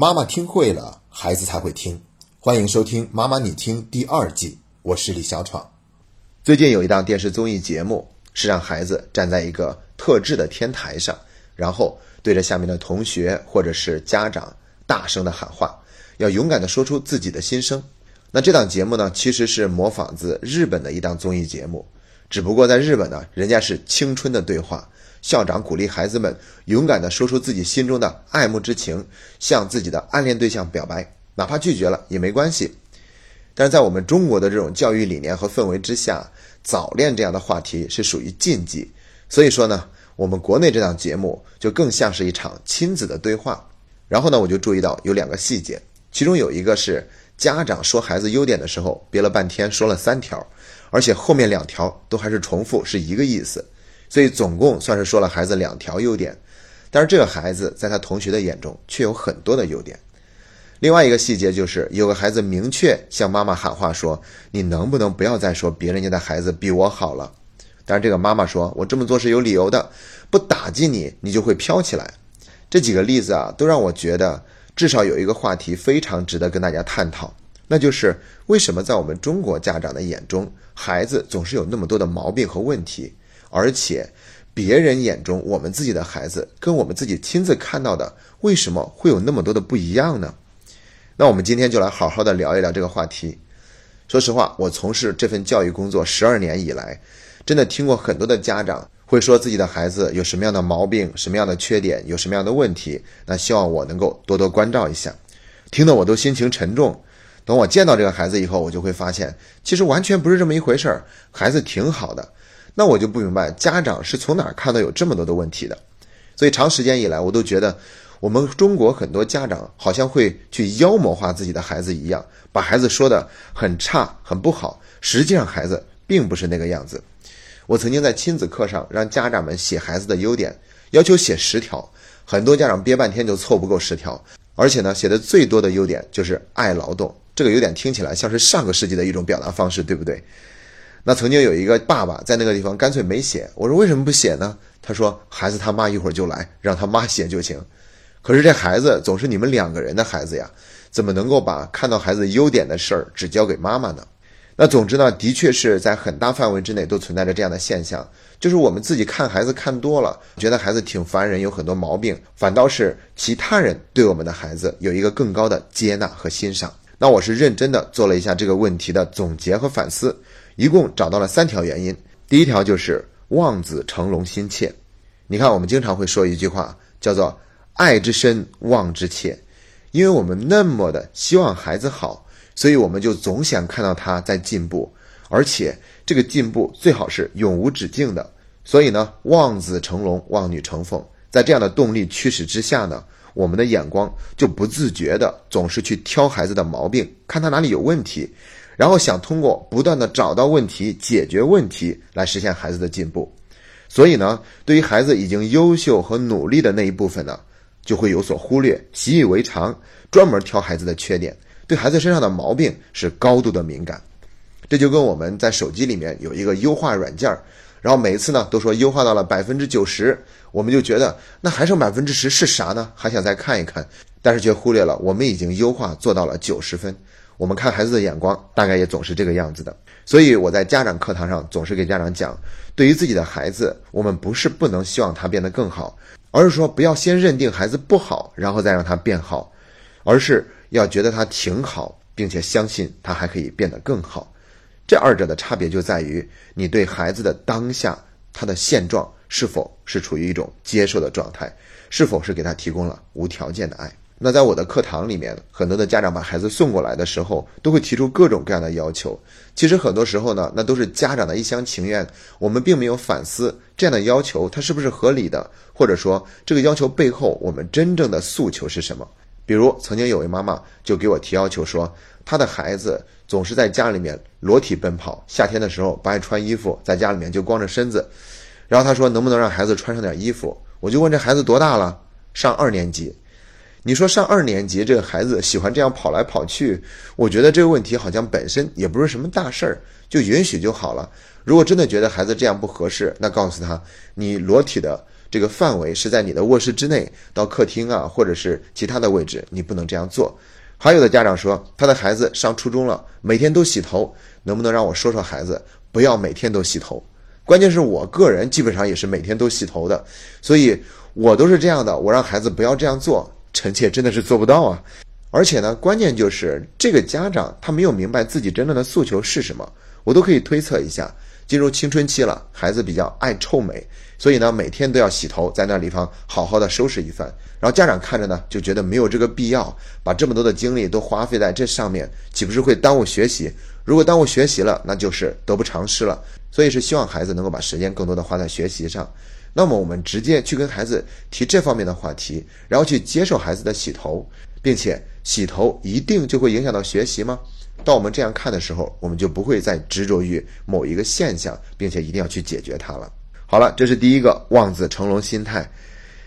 妈妈听会了，孩子才会听。欢迎收听《妈妈你听》第二季，我是李小闯。最近有一档电视综艺节目，是让孩子站在一个特制的天台上，然后对着下面的同学或者是家长大声的喊话，要勇敢的说出自己的心声。那这档节目呢，其实是模仿自日本的一档综艺节目，只不过在日本呢，人家是青春的对话。校长鼓励孩子们勇敢地说出自己心中的爱慕之情，向自己的暗恋对象表白，哪怕拒绝了也没关系。但是在我们中国的这种教育理念和氛围之下，早恋这样的话题是属于禁忌。所以说呢，我们国内这档节目就更像是一场亲子的对话。然后呢，我就注意到有两个细节，其中有一个是家长说孩子优点的时候憋了半天说了三条，而且后面两条都还是重复，是一个意思。所以总共算是说了孩子两条优点，但是这个孩子在他同学的眼中却有很多的优点。另外一个细节就是，有个孩子明确向妈妈喊话说：“你能不能不要再说别人家的孩子比我好了？”但是这个妈妈说：“我这么做是有理由的，不打击你，你就会飘起来。”这几个例子啊，都让我觉得至少有一个话题非常值得跟大家探讨，那就是为什么在我们中国家长的眼中，孩子总是有那么多的毛病和问题？而且，别人眼中我们自己的孩子跟我们自己亲自看到的，为什么会有那么多的不一样呢？那我们今天就来好好的聊一聊这个话题。说实话，我从事这份教育工作十二年以来，真的听过很多的家长会说自己的孩子有什么样的毛病、什么样的缺点、有什么样的问题，那希望我能够多多关照一下。听得我都心情沉重。等我见到这个孩子以后，我就会发现，其实完全不是这么一回事儿，孩子挺好的。那我就不明白家长是从哪看到有这么多的问题的，所以长时间以来我都觉得，我们中国很多家长好像会去妖魔化自己的孩子一样，把孩子说的很差很不好，实际上孩子并不是那个样子。我曾经在亲子课上让家长们写孩子的优点，要求写十条，很多家长憋半天就凑不够十条，而且呢写的最多的优点就是爱劳动，这个优点听起来像是上个世纪的一种表达方式，对不对？那曾经有一个爸爸在那个地方干脆没写，我说为什么不写呢？他说孩子他妈一会儿就来，让他妈写就行。可是这孩子总是你们两个人的孩子呀，怎么能够把看到孩子优点的事儿只交给妈妈呢？那总之呢，的确是在很大范围之内都存在着这样的现象，就是我们自己看孩子看多了，觉得孩子挺烦人，有很多毛病，反倒是其他人对我们的孩子有一个更高的接纳和欣赏。那我是认真的做了一下这个问题的总结和反思。一共找到了三条原因，第一条就是望子成龙心切。你看，我们经常会说一句话，叫做“爱之深，望之切”。因为我们那么的希望孩子好，所以我们就总想看到他在进步，而且这个进步最好是永无止境的。所以呢，望子成龙，望女成凤，在这样的动力驱使之下呢，我们的眼光就不自觉的总是去挑孩子的毛病，看他哪里有问题。然后想通过不断的找到问题、解决问题来实现孩子的进步，所以呢，对于孩子已经优秀和努力的那一部分呢，就会有所忽略、习以为常，专门挑孩子的缺点，对孩子身上的毛病是高度的敏感。这就跟我们在手机里面有一个优化软件儿，然后每一次呢都说优化到了百分之九十，我们就觉得那还剩百分之十是啥呢？还想再看一看，但是却忽略了我们已经优化做到了九十分。我们看孩子的眼光，大概也总是这个样子的。所以我在家长课堂上总是给家长讲，对于自己的孩子，我们不是不能希望他变得更好，而是说不要先认定孩子不好，然后再让他变好，而是要觉得他挺好，并且相信他还可以变得更好。这二者的差别就在于你对孩子的当下他的现状是否是处于一种接受的状态，是否是给他提供了无条件的爱。那在我的课堂里面，很多的家长把孩子送过来的时候，都会提出各种各样的要求。其实很多时候呢，那都是家长的一厢情愿，我们并没有反思这样的要求它是不是合理的，或者说这个要求背后我们真正的诉求是什么。比如曾经有位妈妈就给我提要求说，她的孩子总是在家里面裸体奔跑，夏天的时候不爱穿衣服，在家里面就光着身子。然后她说能不能让孩子穿上点衣服？我就问这孩子多大了？上二年级。你说上二年级这个孩子喜欢这样跑来跑去，我觉得这个问题好像本身也不是什么大事儿，就允许就好了。如果真的觉得孩子这样不合适，那告诉他，你裸体的这个范围是在你的卧室之内，到客厅啊，或者是其他的位置，你不能这样做。还有的家长说，他的孩子上初中了，每天都洗头，能不能让我说说孩子不要每天都洗头？关键是我个人基本上也是每天都洗头的，所以我都是这样的。我让孩子不要这样做，臣妾真的是做不到啊。而且呢，关键就是这个家长他没有明白自己真正的诉求是什么。我都可以推测一下，进入青春期了，孩子比较爱臭美，所以呢，每天都要洗头，在那地方好好的收拾一番。然后家长看着呢，就觉得没有这个必要，把这么多的精力都花费在这上面，岂不是会耽误学习？如果耽误学习了，那就是得不偿失了。所以是希望孩子能够把时间更多的花在学习上。那么我们直接去跟孩子提这方面的话题，然后去接受孩子的洗头，并且洗头一定就会影响到学习吗？当我们这样看的时候，我们就不会再执着于某一个现象，并且一定要去解决它了。好了，这是第一个望子成龙心态。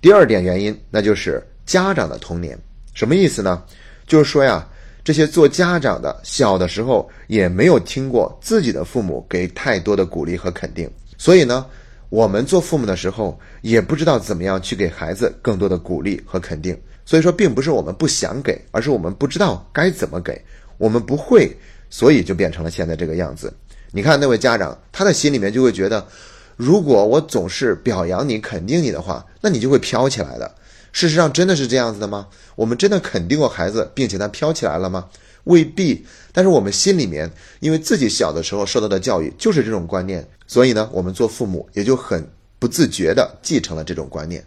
第二点原因，那就是家长的童年。什么意思呢？就是说呀，这些做家长的小的时候也没有听过自己的父母给太多的鼓励和肯定，所以呢，我们做父母的时候也不知道怎么样去给孩子更多的鼓励和肯定。所以说，并不是我们不想给，而是我们不知道该怎么给。我们不会，所以就变成了现在这个样子。你看那位家长，他的心里面就会觉得，如果我总是表扬你、肯定你的话，那你就会飘起来的。事实上，真的是这样子的吗？我们真的肯定过孩子，并且他飘起来了吗？未必。但是我们心里面，因为自己小的时候受到的教育就是这种观念，所以呢，我们做父母也就很不自觉地继承了这种观念。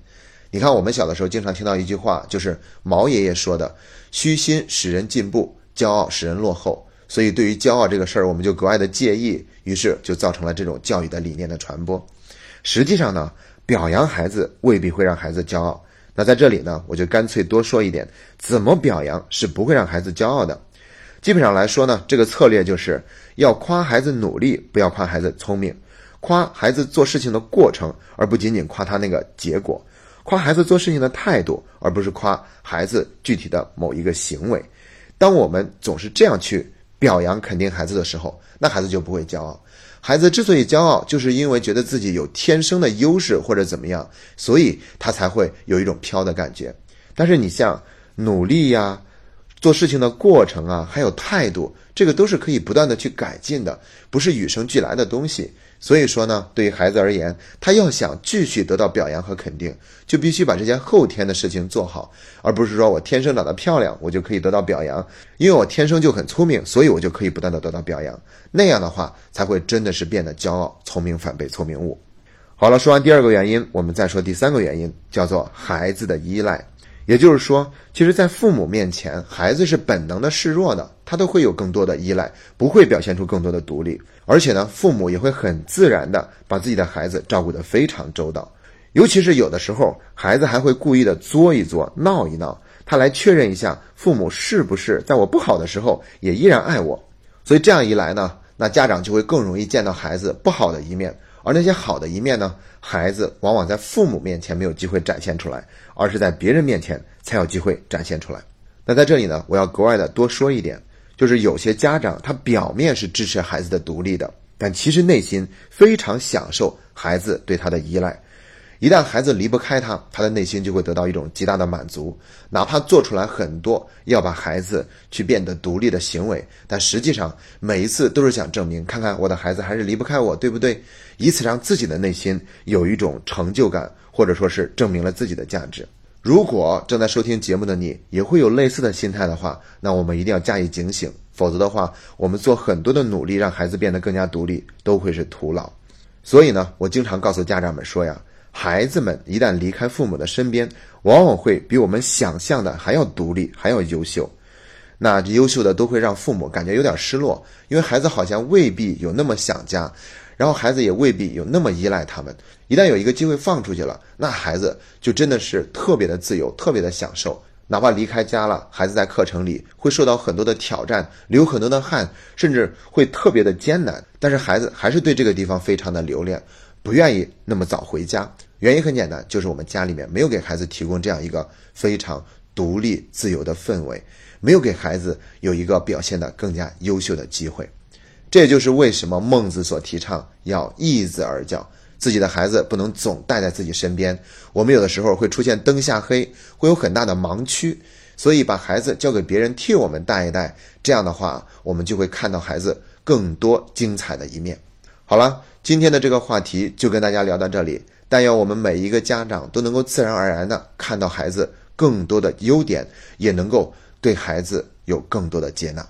你看，我们小的时候经常听到一句话，就是毛爷爷说的：“虚心使人进步。”骄傲使人落后，所以对于骄傲这个事儿，我们就格外的介意，于是就造成了这种教育的理念的传播。实际上呢，表扬孩子未必会让孩子骄傲。那在这里呢，我就干脆多说一点，怎么表扬是不会让孩子骄傲的。基本上来说呢，这个策略就是要夸孩子努力，不要夸孩子聪明；夸孩子做事情的过程，而不仅仅夸他那个结果；夸孩子做事情的态度，而不是夸孩子具体的某一个行为。当我们总是这样去表扬肯定孩子的时候，那孩子就不会骄傲。孩子之所以骄傲，就是因为觉得自己有天生的优势或者怎么样，所以他才会有一种飘的感觉。但是你像努力呀、做事情的过程啊，还有态度，这个都是可以不断的去改进的，不是与生俱来的东西。所以说呢，对于孩子而言，他要想继续得到表扬和肯定，就必须把这些后天的事情做好，而不是说我天生长得漂亮，我就可以得到表扬，因为我天生就很聪明，所以我就可以不断的得到表扬。那样的话，才会真的是变得骄傲，聪明反被聪明误。好了，说完第二个原因，我们再说第三个原因，叫做孩子的依赖。也就是说，其实，在父母面前，孩子是本能的示弱的，他都会有更多的依赖，不会表现出更多的独立。而且呢，父母也会很自然的把自己的孩子照顾得非常周到。尤其是有的时候，孩子还会故意的作一作、闹一闹，他来确认一下父母是不是在我不好的时候也依然爱我。所以这样一来呢，那家长就会更容易见到孩子不好的一面。而那些好的一面呢，孩子往往在父母面前没有机会展现出来，而是在别人面前才有机会展现出来。那在这里呢，我要格外的多说一点，就是有些家长他表面是支持孩子的独立的，但其实内心非常享受孩子对他的依赖。一旦孩子离不开他，他的内心就会得到一种极大的满足，哪怕做出来很多要把孩子去变得独立的行为，但实际上每一次都是想证明，看看我的孩子还是离不开我，对不对？以此让自己的内心有一种成就感，或者说是证明了自己的价值。如果正在收听节目的你也会有类似的心态的话，那我们一定要加以警醒，否则的话，我们做很多的努力让孩子变得更加独立，都会是徒劳。所以呢，我经常告诉家长们说呀。孩子们一旦离开父母的身边，往往会比我们想象的还要独立，还要优秀。那优秀的都会让父母感觉有点失落，因为孩子好像未必有那么想家，然后孩子也未必有那么依赖他们。一旦有一个机会放出去了，那孩子就真的是特别的自由，特别的享受。哪怕离开家了，孩子在课程里会受到很多的挑战，流很多的汗，甚至会特别的艰难，但是孩子还是对这个地方非常的留恋。不愿意那么早回家，原因很简单，就是我们家里面没有给孩子提供这样一个非常独立自由的氛围，没有给孩子有一个表现的更加优秀的机会。这也就是为什么孟子所提倡要易子而教，自己的孩子不能总带在自己身边，我们有的时候会出现灯下黑，会有很大的盲区，所以把孩子交给别人替我们带一带，这样的话，我们就会看到孩子更多精彩的一面。好了，今天的这个话题就跟大家聊到这里。但愿我们每一个家长都能够自然而然的看到孩子更多的优点，也能够对孩子有更多的接纳。